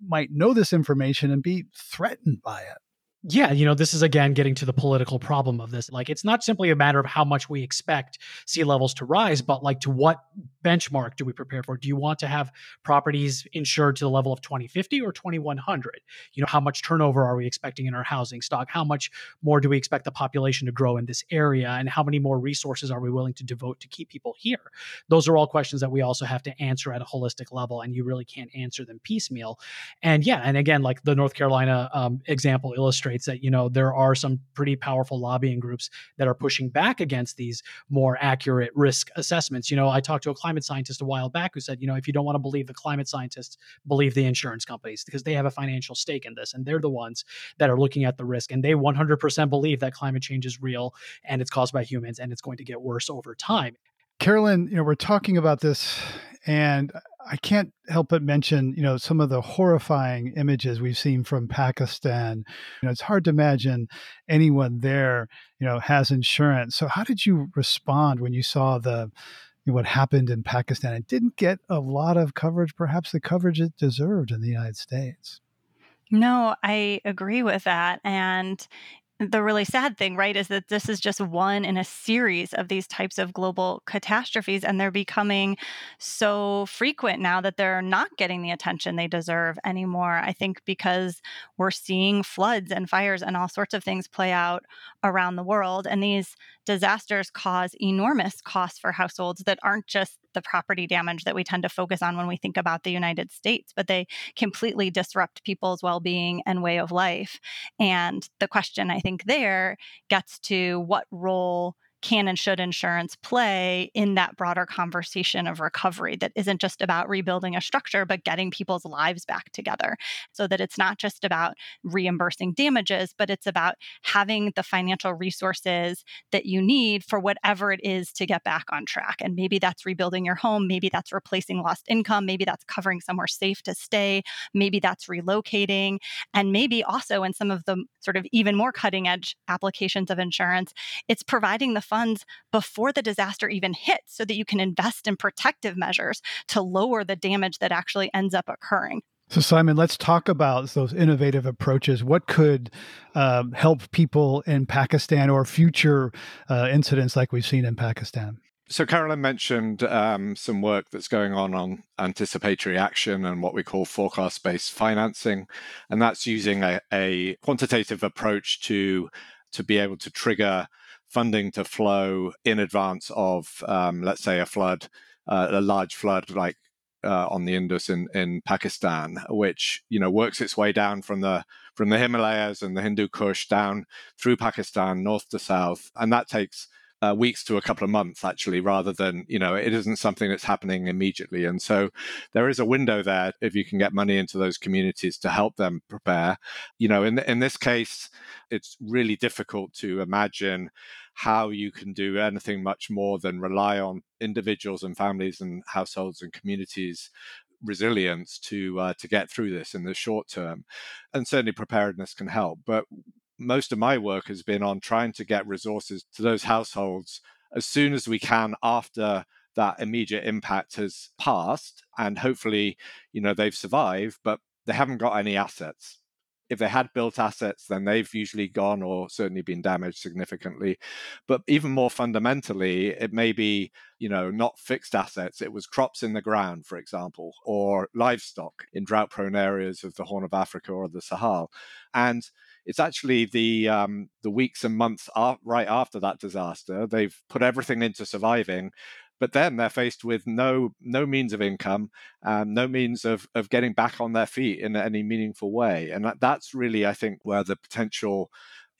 might know this information and be threatened by it. Yeah, you know, this is again getting to the political problem of this. Like, it's not simply a matter of how much we expect sea levels to rise, but like to what benchmark do we prepare for? Do you want to have properties insured to the level of 2050 or 2100? You know, how much turnover are we expecting in our housing stock? How much more do we expect the population to grow in this area? And how many more resources are we willing to devote to keep people here? Those are all questions that we also have to answer at a holistic level, and you really can't answer them piecemeal. And yeah, and again, like the North Carolina um, example illustrates demonstrates that you know there are some pretty powerful lobbying groups that are pushing back against these more accurate risk assessments. You know, I talked to a climate scientist a while back who said, you know, if you don't want to believe the climate scientists, believe the insurance companies because they have a financial stake in this and they're the ones that are looking at the risk and they 100% believe that climate change is real and it's caused by humans and it's going to get worse over time. Carolyn, you know, we're talking about this and I can't help but mention, you know, some of the horrifying images we've seen from Pakistan. You know, it's hard to imagine anyone there, you know, has insurance. So, how did you respond when you saw the you know, what happened in Pakistan? It didn't get a lot of coverage, perhaps the coverage it deserved in the United States. No, I agree with that. And the really sad thing, right, is that this is just one in a series of these types of global catastrophes, and they're becoming so frequent now that they're not getting the attention they deserve anymore. I think because we're seeing floods and fires and all sorts of things play out around the world, and these disasters cause enormous costs for households that aren't just the property damage that we tend to focus on when we think about the United States, but they completely disrupt people's well being and way of life. And the question I think there gets to what role can and should insurance play in that broader conversation of recovery that isn't just about rebuilding a structure, but getting people's lives back together so that it's not just about reimbursing damages, but it's about having the financial resources that you need for whatever it is to get back on track. And maybe that's rebuilding your home, maybe that's replacing lost income, maybe that's covering somewhere safe to stay, maybe that's relocating, and maybe also in some of the sort of even more cutting edge applications of insurance, it's providing the funds before the disaster even hits so that you can invest in protective measures to lower the damage that actually ends up occurring. So, Simon, let's talk about those innovative approaches. What could um, help people in Pakistan or future uh, incidents like we've seen in Pakistan? So, Carolyn mentioned um, some work that's going on on anticipatory action and what we call forecast based financing. And that's using a, a, quantitative approach to, to be able to trigger funding to flow in advance of, um, let's say, a flood, uh, a large flood like uh, on the Indus in, in Pakistan, which you know works its way down from the from the Himalayas and the Hindu Kush down through Pakistan, north to south, and that takes uh, weeks to a couple of months actually rather than you know it isn't something that's happening immediately. And so there is a window there if you can get money into those communities to help them prepare. You know in in this case it's really difficult to imagine how you can do anything much more than rely on individuals and families and households and communities resilience to uh, to get through this in the short term. And certainly preparedness can help. But most of my work has been on trying to get resources to those households as soon as we can after that immediate impact has passed and hopefully you know they've survived but they haven't got any assets. If they had built assets then they've usually gone or certainly been damaged significantly. But even more fundamentally it may be you know not fixed assets it was crops in the ground for example or livestock in drought prone areas of the horn of africa or the sahel. And it's actually the um, the weeks and months right after that disaster. They've put everything into surviving, but then they're faced with no no means of income, um, no means of of getting back on their feet in any meaningful way, and that, that's really, I think, where the potential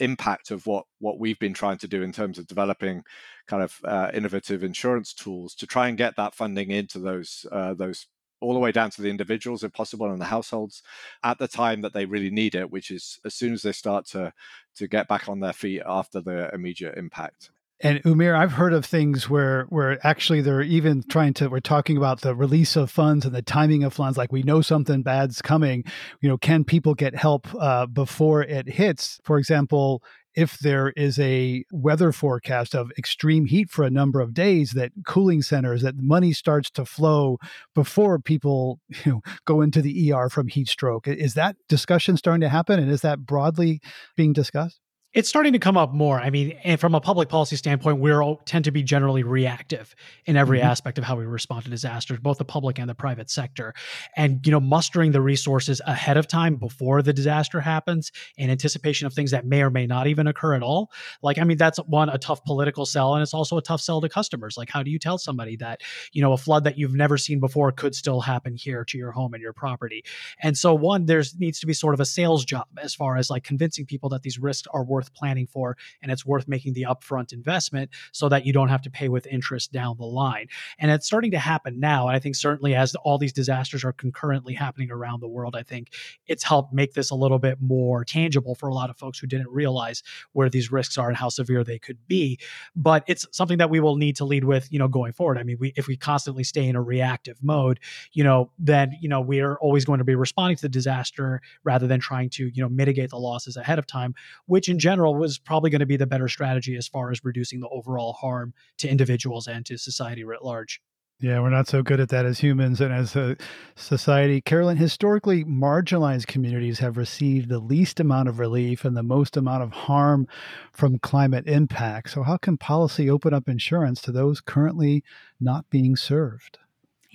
impact of what what we've been trying to do in terms of developing kind of uh, innovative insurance tools to try and get that funding into those uh, those all the way down to the individuals if possible and the households at the time that they really need it which is as soon as they start to to get back on their feet after the immediate impact and Umair, I've heard of things where where actually they're even trying to we're talking about the release of funds and the timing of funds. Like we know something bad's coming. You know, can people get help uh, before it hits? For example, if there is a weather forecast of extreme heat for a number of days, that cooling centers, that money starts to flow before people you know, go into the ER from heat stroke. Is that discussion starting to happen? And is that broadly being discussed? It's starting to come up more. I mean, and from a public policy standpoint, we tend to be generally reactive in every mm-hmm. aspect of how we respond to disasters, both the public and the private sector. And you know, mustering the resources ahead of time before the disaster happens in anticipation of things that may or may not even occur at all. Like, I mean, that's one a tough political sell, and it's also a tough sell to customers. Like, how do you tell somebody that you know a flood that you've never seen before could still happen here to your home and your property? And so, one, there's needs to be sort of a sales job as far as like convincing people that these risks are worth worth planning for and it's worth making the upfront investment so that you don't have to pay with interest down the line. And it's starting to happen now. And I think certainly as all these disasters are concurrently happening around the world, I think it's helped make this a little bit more tangible for a lot of folks who didn't realize where these risks are and how severe they could be. But it's something that we will need to lead with, you know, going forward. I mean, we, if we constantly stay in a reactive mode, you know, then, you know, we are always going to be responding to the disaster rather than trying to, you know, mitigate the losses ahead of time, which in general general was probably going to be the better strategy as far as reducing the overall harm to individuals and to society writ large. Yeah, we're not so good at that as humans and as a society. Carolyn, historically, marginalized communities have received the least amount of relief and the most amount of harm from climate impact. So, how can policy open up insurance to those currently not being served?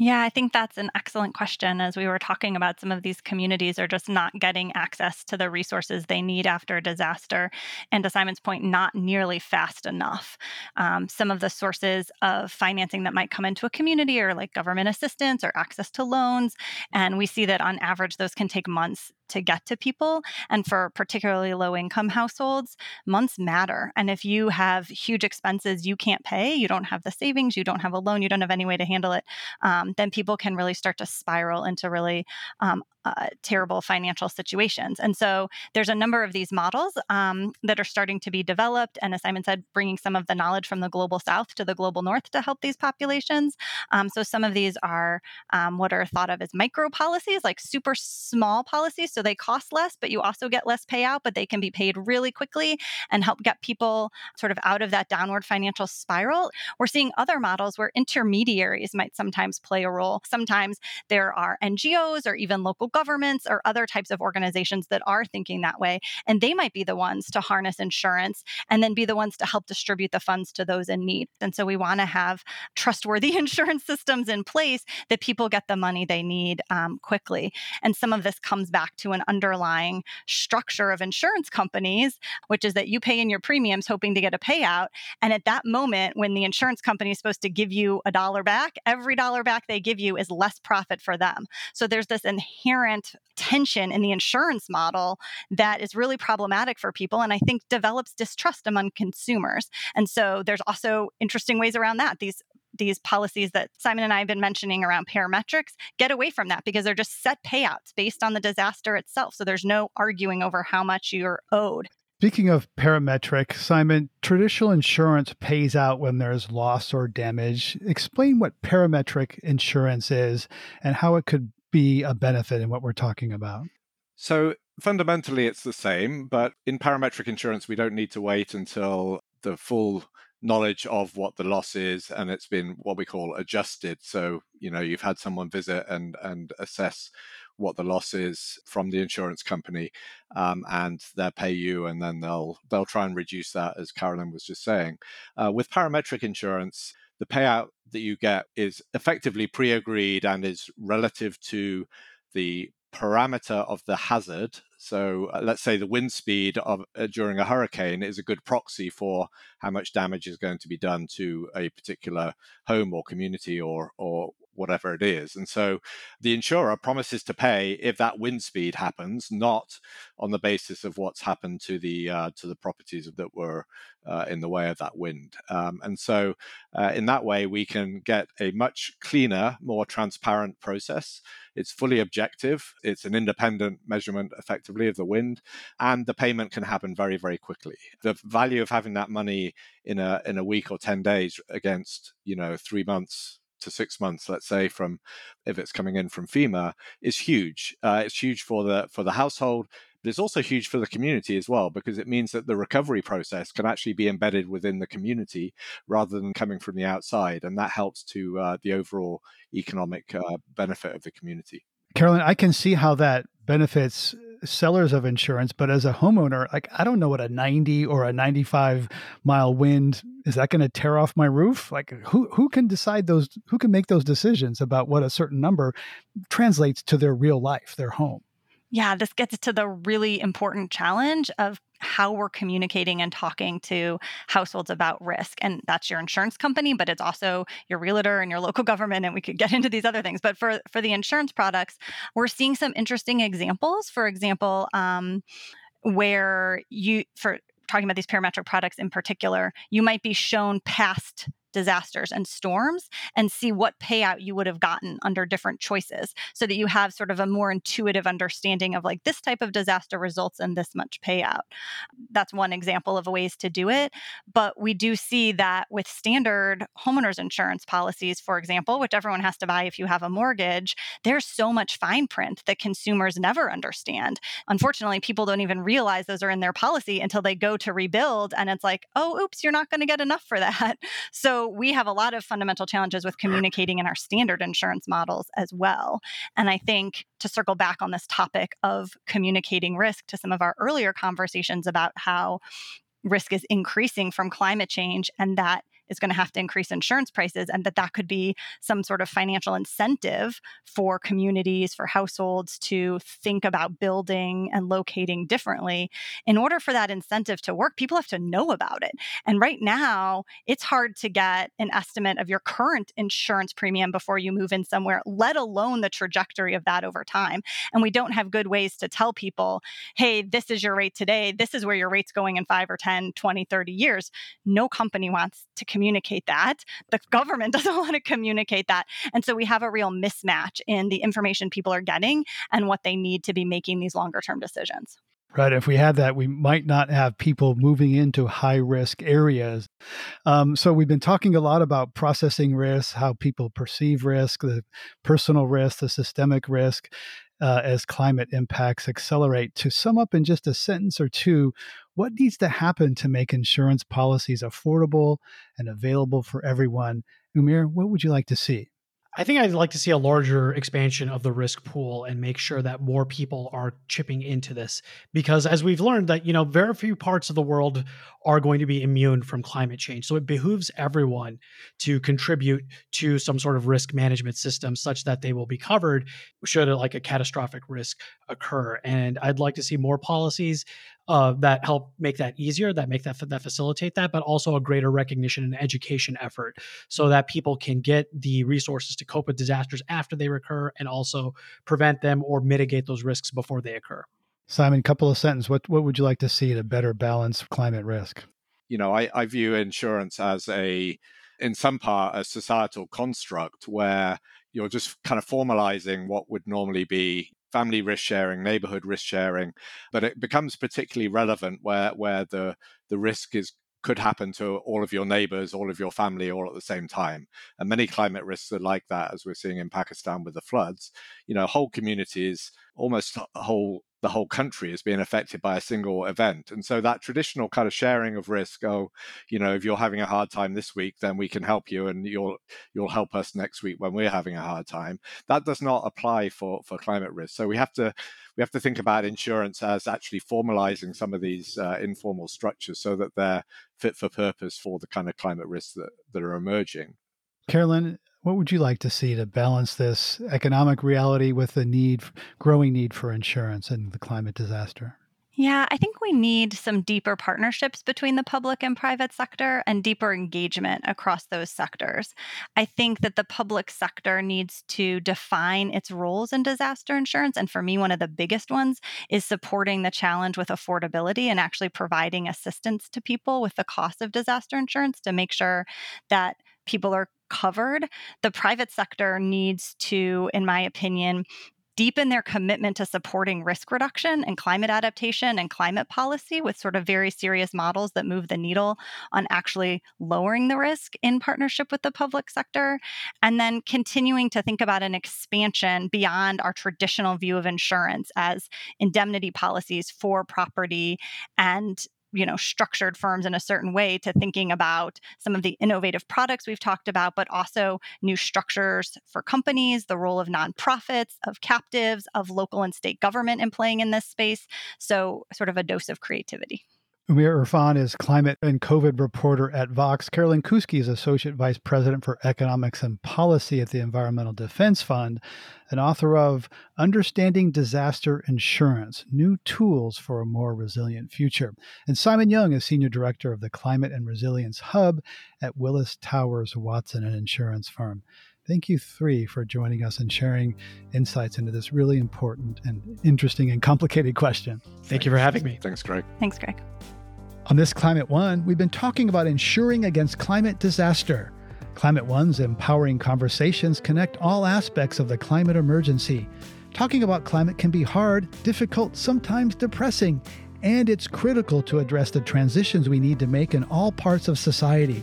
Yeah, I think that's an excellent question. As we were talking about, some of these communities are just not getting access to the resources they need after a disaster. And to Simon's point, not nearly fast enough. Um, some of the sources of financing that might come into a community are like government assistance or access to loans. And we see that on average, those can take months to get to people. And for particularly low income households, months matter. And if you have huge expenses you can't pay, you don't have the savings, you don't have a loan, you don't have any way to handle it, um, then people can really start to spiral into really um, uh, terrible financial situations. And so there's a number of these models um, that are starting to be developed. And as Simon said, bringing some of the knowledge from the global south to the global north to help these populations. Um, so some of these are um, what are thought of as micro policies, like super small policies. So they cost less, but you also get less payout, but they can be paid really quickly and help get people sort of out of that downward financial spiral. We're seeing other models where intermediaries might sometimes play a role. Sometimes there are NGOs or even local governments or other types of organizations that are thinking that way. And they might be the ones to harness insurance and then be the ones to help distribute the funds to those in need. And so we want to have trustworthy insurance systems in place that people get the money they need um, quickly. And some of this comes back to an underlying structure of insurance companies, which is that you pay in your premiums hoping to get a payout. And at that moment, when the insurance company is supposed to give you a dollar back, every dollar back they give you is less profit for them. So there's this inherent tension in the insurance model that is really problematic for people and I think develops distrust among consumers. And so there's also interesting ways around that. These these policies that Simon and I have been mentioning around parametrics get away from that because they're just set payouts based on the disaster itself. So there's no arguing over how much you're owed. Speaking of parametric, Simon, traditional insurance pays out when there's loss or damage. Explain what parametric insurance is and how it could be a benefit in what we're talking about? So, Fundamentally, it's the same, but in parametric insurance, we don't need to wait until the full knowledge of what the loss is and it's been what we call adjusted so you know you've had someone visit and and assess what the loss is from the insurance company um, and they'll pay you and then they'll they'll try and reduce that as carolyn was just saying uh, with parametric insurance the payout that you get is effectively pre-agreed and is relative to the parameter of the hazard. So uh, let's say the wind speed of uh, during a hurricane is a good proxy for how much damage is going to be done to a particular home or community or or whatever it is. And so the insurer promises to pay if that wind speed happens, not on the basis of what's happened to the uh, to the properties that were uh, in the way of that wind. Um, and so uh, in that way, we can get a much cleaner, more transparent process. It's fully objective. It's an independent measurement, effectively, of the wind, and the payment can happen very, very quickly. The value of having that money in a in a week or ten days against you know three months to six months, let's say, from if it's coming in from FEMA, is huge. Uh, it's huge for the for the household, but it's also huge for the community as well because it means that the recovery process can actually be embedded within the community rather than coming from the outside, and that helps to uh, the overall economic uh, benefit of the community. Carolyn, I can see how that benefits sellers of insurance, but as a homeowner, like I don't know what a 90 or a 95 mile wind is that going to tear off my roof? Like who who can decide those who can make those decisions about what a certain number translates to their real life, their home? Yeah, this gets to the really important challenge of how we're communicating and talking to households about risk. And that's your insurance company, but it's also your realtor and your local government. And we could get into these other things. But for, for the insurance products, we're seeing some interesting examples. For example, um, where you, for talking about these parametric products in particular, you might be shown past disasters and storms and see what payout you would have gotten under different choices so that you have sort of a more intuitive understanding of like this type of disaster results in this much payout. That's one example of ways to do it. But we do see that with standard homeowners insurance policies, for example, which everyone has to buy if you have a mortgage, there's so much fine print that consumers never understand. Unfortunately, people don't even realize those are in their policy until they go to rebuild and it's like, oh, oops, you're not going to get enough for that. So we have a lot of fundamental challenges with communicating in our standard insurance models as well. And I think to circle back on this topic of communicating risk to some of our earlier conversations about how risk is increasing from climate change and that is going to have to increase insurance prices and that that could be some sort of financial incentive for communities for households to think about building and locating differently. In order for that incentive to work people have to know about it. And right now it's hard to get an estimate of your current insurance premium before you move in somewhere let alone the trajectory of that over time. And we don't have good ways to tell people hey this is your rate today. This is where your rate's going in 5 or 10 20 30 years. No company wants to communicate that. The government doesn't want to communicate that. And so we have a real mismatch in the information people are getting and what they need to be making these longer term decisions. Right. If we had that, we might not have people moving into high risk areas. Um, so we've been talking a lot about processing risk, how people perceive risk, the personal risk, the systemic risk uh, as climate impacts accelerate. To sum up in just a sentence or two, what needs to happen to make insurance policies affordable and available for everyone? Umair, what would you like to see? I think I'd like to see a larger expansion of the risk pool and make sure that more people are chipping into this because as we've learned that you know very few parts of the world are going to be immune from climate change. So it behooves everyone to contribute to some sort of risk management system such that they will be covered should like a catastrophic risk occur. And I'd like to see more policies uh, that help make that easier, that make that that facilitate that, but also a greater recognition and education effort so that people can get the resources to cope with disasters after they recur and also prevent them or mitigate those risks before they occur. Simon, couple of sentences. What what would you like to see to better balance climate risk? You know, I, I view insurance as a in some part a societal construct where you're just kind of formalizing what would normally be family risk sharing, neighborhood risk sharing, but it becomes particularly relevant where where the the risk is could happen to all of your neighbors, all of your family, all at the same time. And many climate risks are like that, as we're seeing in Pakistan with the floods. You know, whole communities, almost whole the whole country is being affected by a single event. And so that traditional kind of sharing of risk, oh, you know, if you're having a hard time this week, then we can help you and you'll you'll help us next week when we're having a hard time. That does not apply for for climate risk. So we have to we have to think about insurance as actually formalizing some of these uh, informal structures so that they're fit for purpose for the kind of climate risks that, that are emerging. Carolyn, what would you like to see to balance this economic reality with the need, growing need for insurance and the climate disaster? Yeah, I think we need some deeper partnerships between the public and private sector and deeper engagement across those sectors. I think that the public sector needs to define its roles in disaster insurance. And for me, one of the biggest ones is supporting the challenge with affordability and actually providing assistance to people with the cost of disaster insurance to make sure that people are covered. The private sector needs to, in my opinion, deepen their commitment to supporting risk reduction and climate adaptation and climate policy with sort of very serious models that move the needle on actually lowering the risk in partnership with the public sector. And then continuing to think about an expansion beyond our traditional view of insurance as indemnity policies for property and you know structured firms in a certain way to thinking about some of the innovative products we've talked about but also new structures for companies the role of nonprofits of captives of local and state government in playing in this space. So sort of a dose of creativity Umair Irfan is climate and COVID reporter at Vox. Carolyn Kousky is Associate Vice President for Economics and Policy at the Environmental Defense Fund, and author of Understanding Disaster Insurance New Tools for a More Resilient Future. And Simon Young is Senior Director of the Climate and Resilience Hub at Willis Towers Watson, an insurance firm. Thank you three for joining us and sharing insights into this really important and interesting and complicated question. Thank you for having me. Thanks, Greg. Thanks, Greg. On this Climate One, we've been talking about insuring against climate disaster. Climate One's empowering conversations connect all aspects of the climate emergency. Talking about climate can be hard, difficult, sometimes depressing, and it's critical to address the transitions we need to make in all parts of society.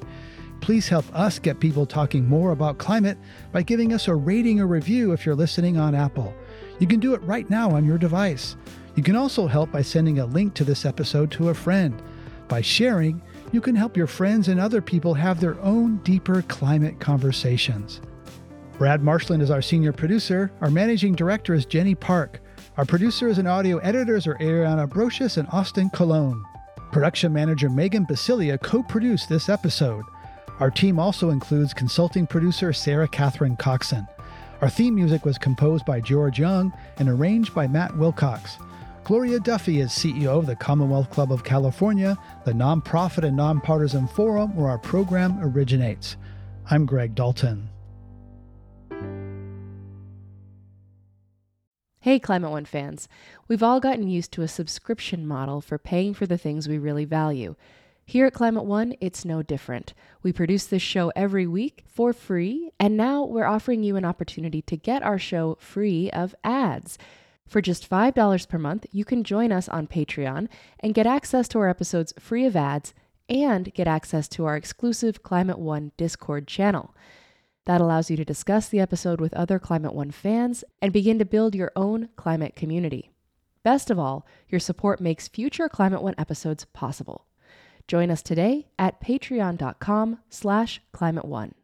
Please help us get people talking more about climate by giving us a rating or review if you're listening on Apple. You can do it right now on your device. You can also help by sending a link to this episode to a friend. By sharing, you can help your friends and other people have their own deeper climate conversations. Brad Marshland is our senior producer. Our managing director is Jenny Park. Our producers and audio editors are Ariana Brocious and Austin Colón. Production manager Megan Basilia co produced this episode. Our team also includes consulting producer Sarah Catherine Coxon. Our theme music was composed by George Young and arranged by Matt Wilcox. Gloria Duffy is CEO of the Commonwealth Club of California, the nonprofit and nonpartisan forum where our program originates. I'm Greg Dalton. Hey, Climate One fans. We've all gotten used to a subscription model for paying for the things we really value. Here at Climate One, it's no different. We produce this show every week for free, and now we're offering you an opportunity to get our show free of ads. For just $5 per month, you can join us on Patreon and get access to our episodes free of ads and get access to our exclusive Climate One Discord channel. That allows you to discuss the episode with other Climate One fans and begin to build your own climate community. Best of all, your support makes future Climate One episodes possible. Join us today at patreon.com slash climate one.